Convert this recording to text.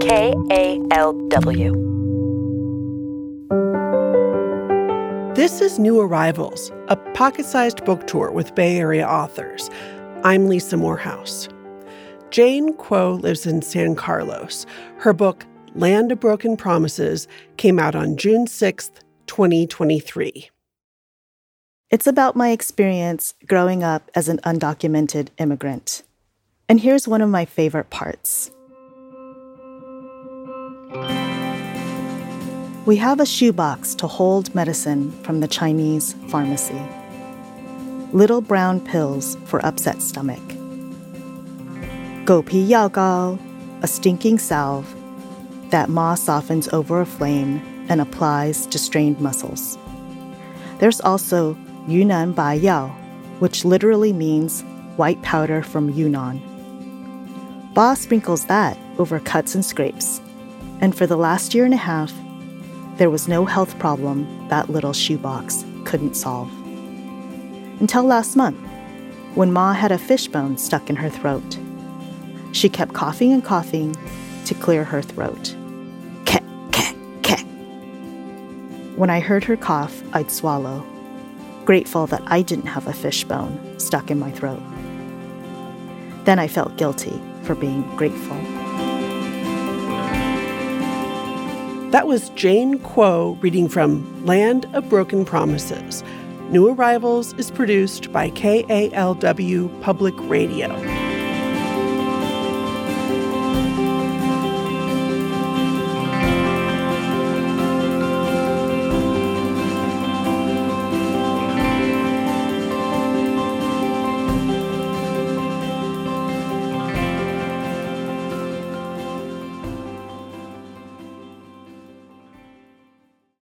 KALW. This is New Arrivals, a pocket sized book tour with Bay Area authors. I'm Lisa Morehouse. Jane Kuo lives in San Carlos. Her book, Land of Broken Promises, came out on June 6th, 2023. It's about my experience growing up as an undocumented immigrant. And here's one of my favorite parts. We have a shoebox to hold medicine from the Chinese pharmacy. Little brown pills for upset stomach. Gopi Yao Gao, a stinking salve that Ma softens over a flame and applies to strained muscles. There's also Yunnan Bai Yao, which literally means white powder from Yunnan. Ba sprinkles that over cuts and scrapes, and for the last year and a half, there was no health problem that little shoebox couldn't solve. Until last month, when Ma had a fishbone stuck in her throat. She kept coughing and coughing to clear her throat. When I heard her cough, I'd swallow, grateful that I didn't have a fishbone stuck in my throat. Then I felt guilty for being grateful. That was Jane Kuo reading from Land of Broken Promises. New Arrivals is produced by KALW Public Radio.